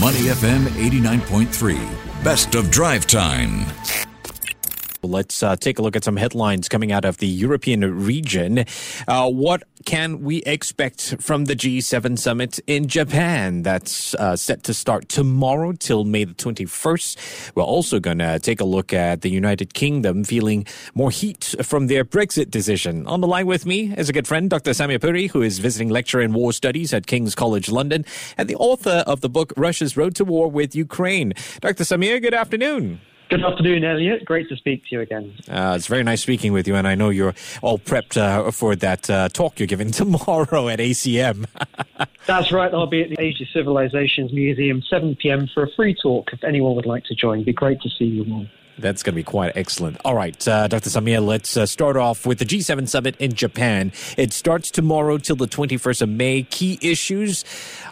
Money FM 89.3. Best of drive time. Let's uh, take a look at some headlines coming out of the European region. Uh, what can we expect from the G7 summit in Japan? That's uh, set to start tomorrow till May the 21st. We're also going to take a look at the United Kingdom feeling more heat from their Brexit decision. On the line with me is a good friend, Dr. Samir Puri, who is visiting lecturer in war studies at King's College London and the author of the book Russia's Road to War with Ukraine. Dr. Samir, good afternoon. Good afternoon, Elliot. Great to speak to you again. Uh, it's very nice speaking with you, and I know you're all prepped uh, for that uh, talk you're giving tomorrow at ACM. That's right. I'll be at the Asian Civilizations Museum, 7 p.m. for a free talk. If anyone would like to join, It'd be great to see you all. That's going to be quite excellent. All right, uh, Dr. Samir, let's uh, start off with the G7 summit in Japan. It starts tomorrow till the 21st of May. Key issues,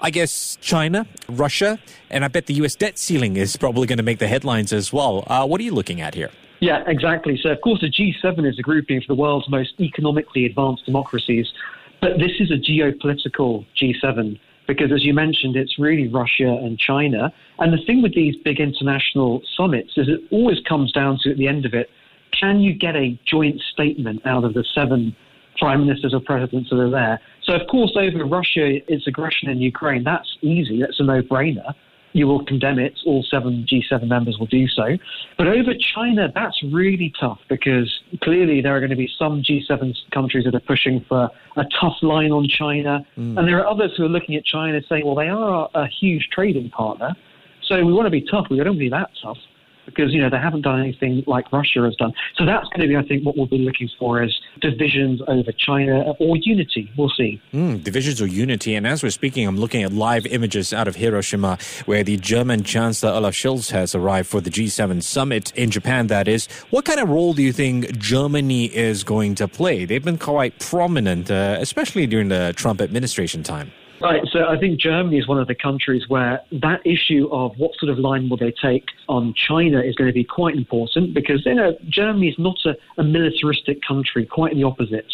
I guess, China, Russia, and I bet the U.S. debt ceiling is probably going to make the headlines as well. Uh, what are you looking at here? Yeah, exactly. So, of course, the G7 is a grouping for the world's most economically advanced democracies, but this is a geopolitical G7 because, as you mentioned, it's really Russia and China. And the thing with these big international summits is it always comes down to, at the end of it, can you get a joint statement out of the seven prime ministers or presidents that are there? So, of course, over Russia, its aggression in Ukraine, that's easy. That's a no brainer you will condemn it. All seven G7 members will do so. But over China, that's really tough because clearly there are going to be some G7 countries that are pushing for a tough line on China. Mm. And there are others who are looking at China saying, well, they are a huge trading partner. So we want to be tough. We don't want to be that tough because you know they haven't done anything like Russia has done. So that's going to be, I think, what we'll be looking for is divisions over China or unity. We'll see. Mm, divisions or unity. And as we're speaking, I'm looking at live images out of Hiroshima, where the German Chancellor Olaf Scholz has arrived for the G7 summit in Japan. That is, what kind of role do you think Germany is going to play? They've been quite prominent, uh, especially during the Trump administration time. Right, so I think Germany is one of the countries where that issue of what sort of line will they take on China is going to be quite important because you know Germany is not a, a militaristic country, quite the opposite.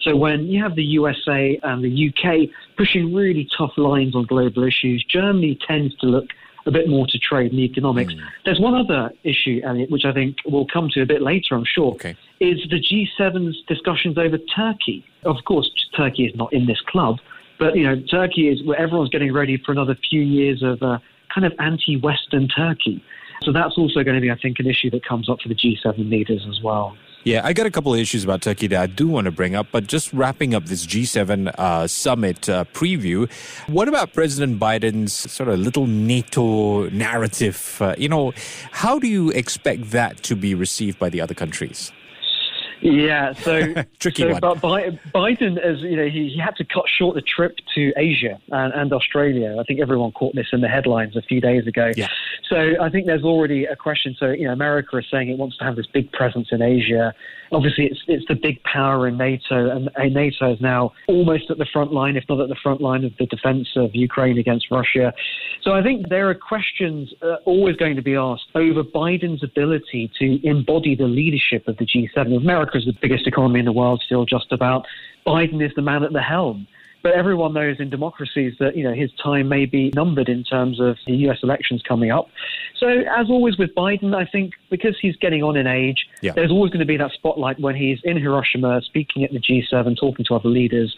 So when you have the USA and the UK pushing really tough lines on global issues, Germany tends to look a bit more to trade and economics. Mm. There's one other issue, Elliot, which I think we'll come to a bit later, I'm sure, okay. is the G7's discussions over Turkey. Of course, Turkey is not in this club, but you know, Turkey is where everyone's getting ready for another few years of uh, kind of anti-Western Turkey. So that's also going to be, I think, an issue that comes up for the G7 leaders as well. Yeah, I got a couple of issues about Turkey that I do want to bring up, but just wrapping up this G7 uh, summit uh, preview, what about President Biden's sort of little NATO narrative? Uh, you know, how do you expect that to be received by the other countries? Yeah, so tricky so, one. But Biden, as you know, he, he had to cut short the trip to Asia and, and Australia. I think everyone caught this in the headlines a few days ago. Yeah. So I think there's already a question. So you know, America is saying it wants to have this big presence in Asia. Obviously, it's it's the big power in NATO, and, NATO is now almost at the front line, if not at the front line of the defense of Ukraine against Russia. So I think there are questions uh, always going to be asked over Biden's ability to embody the leadership of the G7. America America is the biggest economy in the world still, just about. Biden is the man at the helm. But everyone knows in democracies that you know his time may be numbered in terms of the U.S. elections coming up. So, as always with Biden, I think because he's getting on in age, yeah. there's always going to be that spotlight when he's in Hiroshima, speaking at the G7, talking to other leaders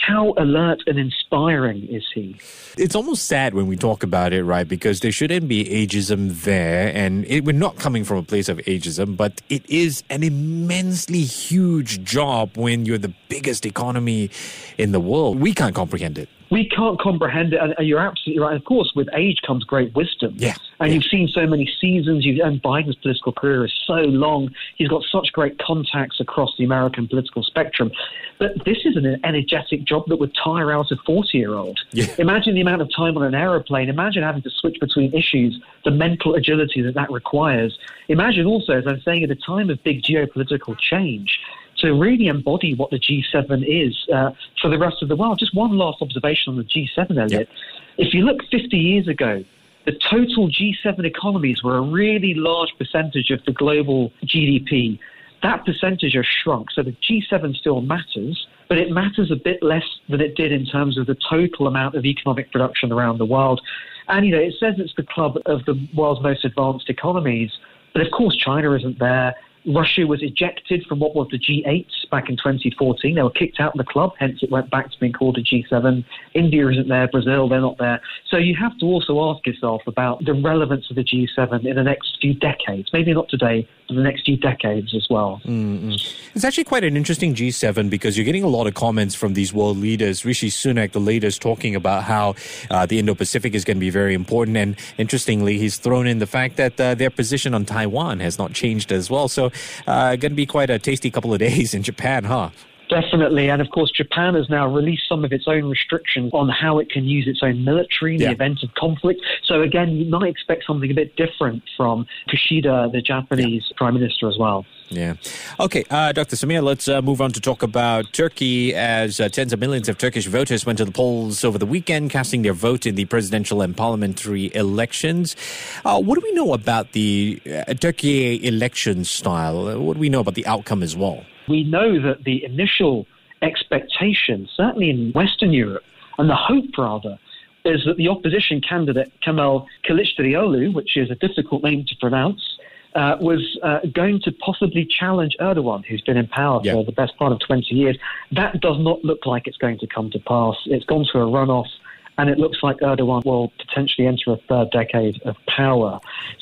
how alert and inspiring is he? It's almost sad when we talk about it, right? Because there shouldn't be ageism there. And it, we're not coming from a place of ageism, but it is an immensely huge job when you're the biggest economy in the world. We can't comprehend it we can't comprehend it. And you're absolutely right. Of course, with age comes great wisdom. Yeah. And yeah. you've seen so many seasons. You've, and Biden's political career is so long. He's got such great contacts across the American political spectrum. But this is an energetic job that would tire out a 40 year old. Yeah. Imagine the amount of time on an aeroplane. Imagine having to switch between issues, the mental agility that that requires. Imagine also, as I'm saying, at a time of big geopolitical change, to really embody what the G7 is uh, for the rest of the world. Just one last observation on the G7, Elliot. If you look 50 years ago, the total G7 economies were a really large percentage of the global GDP. That percentage has shrunk. So the G7 still matters, but it matters a bit less than it did in terms of the total amount of economic production around the world. And, you know, it says it's the club of the world's most advanced economies, but of course China isn't there. Russia was ejected from what was the G8 back in 2014. They were kicked out of the club, hence it went back to being called a G7. India isn't there, Brazil, they're not there. So you have to also ask yourself about the relevance of the G7 in the next few decades. Maybe not today, but the next few decades as well. Mm-hmm. It's actually quite an interesting G7 because you're getting a lot of comments from these world leaders. Rishi Sunak, the latest, talking about how uh, the Indo Pacific is going to be very important. And interestingly, he's thrown in the fact that uh, their position on Taiwan has not changed as well. So, uh, going to be quite a tasty couple of days in Japan, huh? Definitely. And of course, Japan has now released some of its own restrictions on how it can use its own military in yeah. the event of conflict. So, again, you might expect something a bit different from Kishida, the Japanese yeah. prime minister, as well. Yeah. Okay, uh, Dr. Samir, let's uh, move on to talk about Turkey as uh, tens of millions of Turkish voters went to the polls over the weekend, casting their vote in the presidential and parliamentary elections. Uh, what do we know about the uh, Turkey election style? What do we know about the outcome as well? We know that the initial expectation, certainly in Western Europe, and the hope rather, is that the opposition candidate Kemal Kılıçdaroğlu, which is a difficult name to pronounce, uh, was uh, going to possibly challenge Erdogan, who's been in power for the best part of 20 years. That does not look like it's going to come to pass. It's gone to a runoff and it looks like Erdogan will potentially enter a third decade of power.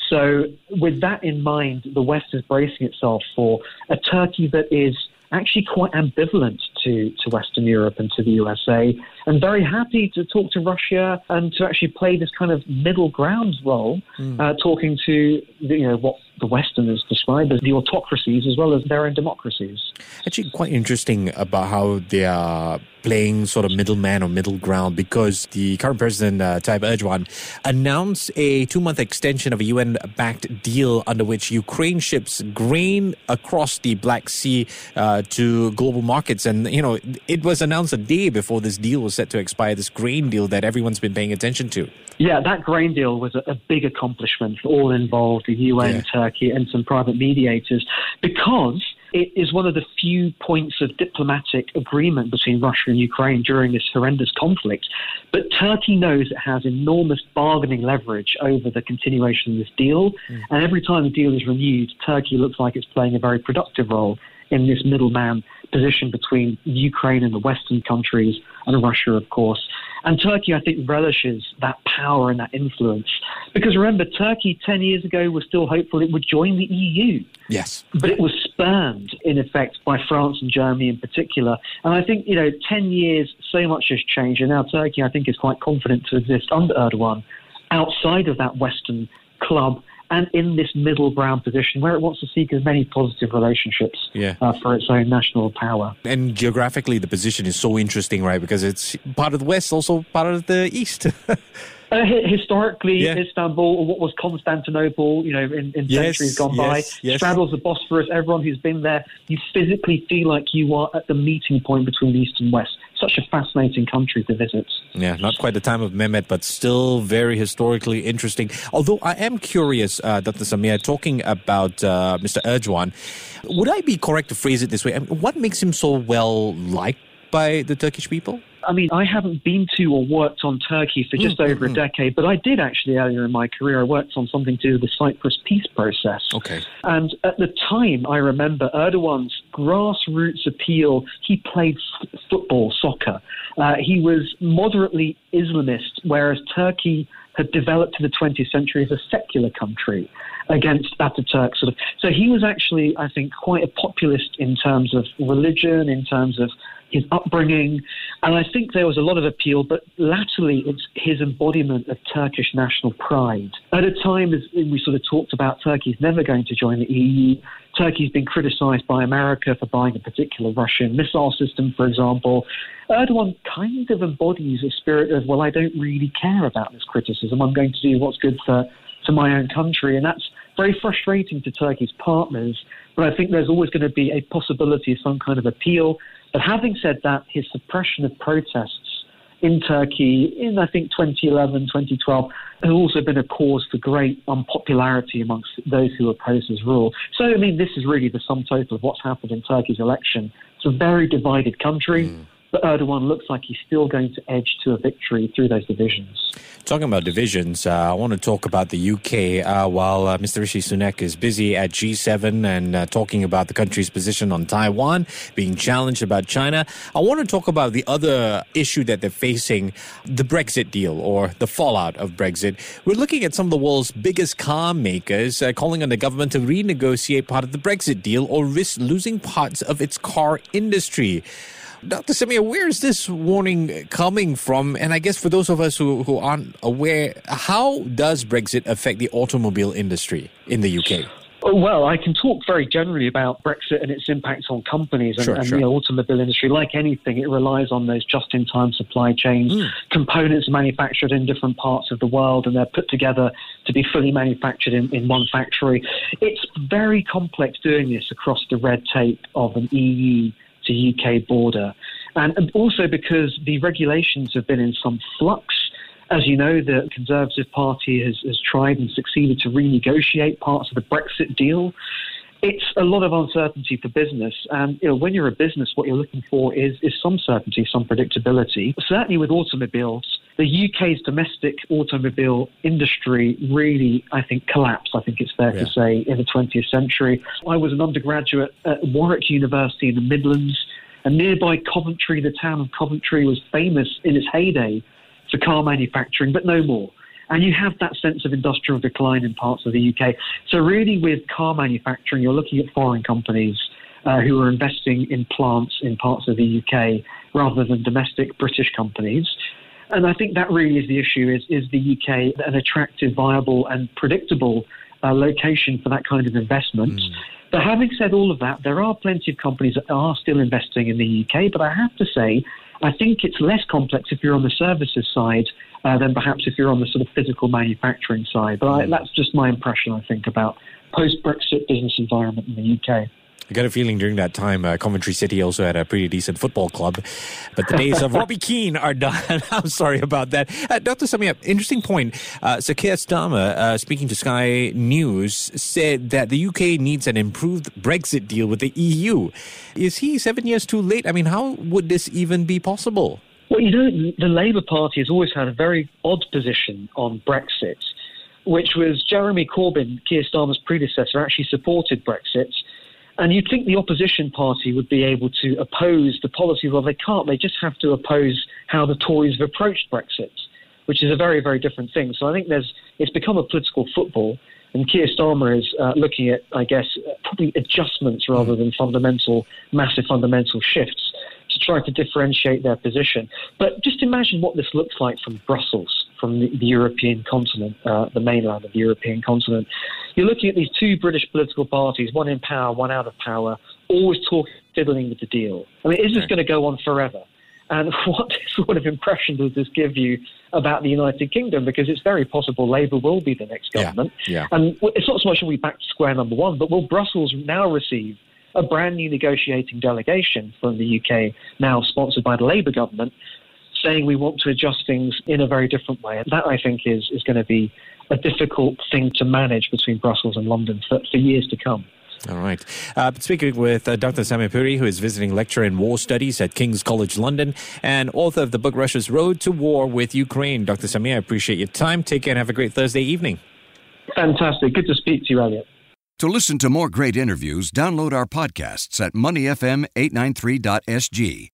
So, with that in mind, the West is bracing itself for a Turkey that is actually quite ambivalent to, to Western Europe and to the USA, and very happy to talk to Russia and to actually play this kind of middle ground role, mm. uh, talking to you know what the Westerners describe as the autocracies as well as their own democracies. Actually, quite interesting about how they are playing sort of middleman or middle ground because the current president, uh, Tayyip Erdogan, announced a two month extension of a UN backed deal under which Ukraine ships grain across the Black Sea uh, to global markets. And, you know, it was announced a day before this deal was set to expire, this grain deal that everyone's been paying attention to. Yeah, that grain deal was a, a big accomplishment for all involved, the UN, yeah. Turkey, and some private mediators, because it is one of the few points of diplomatic agreement between Russia and Ukraine during this horrendous conflict. But Turkey knows it has enormous bargaining leverage over the continuation of this deal. Mm. And every time the deal is renewed, Turkey looks like it's playing a very productive role in this middleman position between Ukraine and the Western countries and Russia, of course. And Turkey, I think, relishes that power and that influence. Because remember, Turkey 10 years ago was still hopeful it would join the EU. Yes. But it was spurned, in effect, by France and Germany in particular. And I think, you know, 10 years, so much has changed. And now Turkey, I think, is quite confident to exist under Erdogan outside of that Western club and in this middle ground position where it wants to seek as many positive relationships yeah. uh, for its own national power. And geographically, the position is so interesting, right? Because it's part of the West, also part of the East. Uh, historically, yeah. Istanbul, or what was Constantinople, you know, in, in yes, centuries gone by, yes. straddles the Bosphorus. Everyone who's been there, you physically feel like you are at the meeting point between East and West. Such a fascinating country to visit. Yeah, not quite the time of Mehmet, but still very historically interesting. Although I am curious, uh, Dr. Samir, talking about uh, Mr. Erdogan, would I be correct to phrase it this way? I mean, what makes him so well liked by the Turkish people? I mean, I haven't been to or worked on Turkey for just mm, over mm, a decade, but I did actually earlier in my career. I worked on something to do with the Cyprus peace process. Okay. And at the time, I remember Erdogan's grassroots appeal. He played football, soccer. Uh, he was moderately Islamist, whereas Turkey had developed in the 20th century as a secular country against Ataturk. Sort of. So he was actually, I think, quite a populist in terms of religion, in terms of his upbringing, and I think there was a lot of appeal, but latterly it's his embodiment of Turkish national pride. At a time, as we sort of talked about, Turkey's never going to join the EU. Turkey's been criticized by America for buying a particular Russian missile system, for example. Erdogan kind of embodies a spirit of, well, I don't really care about this criticism. I'm going to do what's good for, for my own country. And that's very frustrating to Turkey's partners. But I think there's always going to be a possibility of some kind of appeal but having said that, his suppression of protests in Turkey in, I think, 2011, 2012, has also been a cause for great unpopularity amongst those who oppose his rule. So, I mean, this is really the sum total of what's happened in Turkey's election. It's a very divided country. Mm but Erdogan looks like he's still going to edge to a victory through those divisions. Talking about divisions, uh, I want to talk about the UK. Uh, while uh, Mr. Rishi Sunak is busy at G7 and uh, talking about the country's position on Taiwan, being challenged about China, I want to talk about the other issue that they're facing the Brexit deal or the fallout of Brexit. We're looking at some of the world's biggest car makers uh, calling on the government to renegotiate part of the Brexit deal or risk losing parts of its car industry. Dr. Samir, where is this warning coming from? And I guess for those of us who, who aren't aware, how does Brexit affect the automobile industry in the UK? Well, I can talk very generally about Brexit and its impact on companies and, sure, and sure. the automobile industry. Like anything, it relies on those just-in-time supply chains. Mm. Components are manufactured in different parts of the world, and they're put together to be fully manufactured in, in one factory. It's very complex doing this across the red tape of an EU to UK border. And also because the regulations have been in some flux. As you know, the Conservative Party has, has tried and succeeded to renegotiate parts of the Brexit deal it's a lot of uncertainty for business. And you know, when you're a business, what you're looking for is, is some certainty, some predictability. Certainly with automobiles, the UK's domestic automobile industry really, I think, collapsed, I think it's fair yeah. to say, in the 20th century. I was an undergraduate at Warwick University in the Midlands, and nearby Coventry, the town of Coventry, was famous in its heyday for car manufacturing, but no more. And you have that sense of industrial decline in parts of the UK. So, really, with car manufacturing, you're looking at foreign companies uh, who are investing in plants in parts of the UK rather than domestic British companies. And I think that really is the issue: is is the UK an attractive, viable, and predictable uh, location for that kind of investment? Mm. But having said all of that, there are plenty of companies that are still investing in the UK. But I have to say, I think it's less complex if you're on the services side uh, than perhaps if you're on the sort of physical manufacturing side. But I, that's just my impression, I think, about post Brexit business environment in the UK. I got a feeling during that time, uh, Coventry City also had a pretty decent football club. But the days of Robbie Keane are done. I'm sorry about that. Uh, Dr. Samir, interesting point. Uh, Sir Keir Starmer, uh, speaking to Sky News, said that the UK needs an improved Brexit deal with the EU. Is he seven years too late? I mean, how would this even be possible? Well, you know, the Labour Party has always had a very odd position on Brexit, which was Jeremy Corbyn, Keir Starmer's predecessor, actually supported Brexit. And you'd think the opposition party would be able to oppose the policy. Well, they can't. They just have to oppose how the Tories have approached Brexit, which is a very, very different thing. So I think there's it's become a political football. And Keir Starmer is uh, looking at, I guess, probably adjustments rather than fundamental, massive fundamental shifts to try to differentiate their position. But just imagine what this looks like from Brussels, from the, the European continent, uh, the mainland of the European continent. You're looking at these two British political parties, one in power, one out of power, always talking, fiddling with the deal. I mean, is this going to go on forever? And what sort of impression does this give you about the United Kingdom? Because it's very possible Labour will be the next government. Yeah, yeah. And it's not so much are we back to square number one, but will Brussels now receive a brand new negotiating delegation from the UK, now sponsored by the Labour government, saying we want to adjust things in a very different way. And that, I think, is, is going to be a difficult thing to manage between Brussels and London for, for years to come. All right. Uh, speaking with uh, Dr. Samir Puri, who is visiting lecturer in war studies at King's College London and author of the book Russia's Road to War with Ukraine. Dr. Samir, I appreciate your time. Take care and have a great Thursday evening. Fantastic. Good to speak to you, Elliot. To listen to more great interviews, download our podcasts at moneyfm893.sg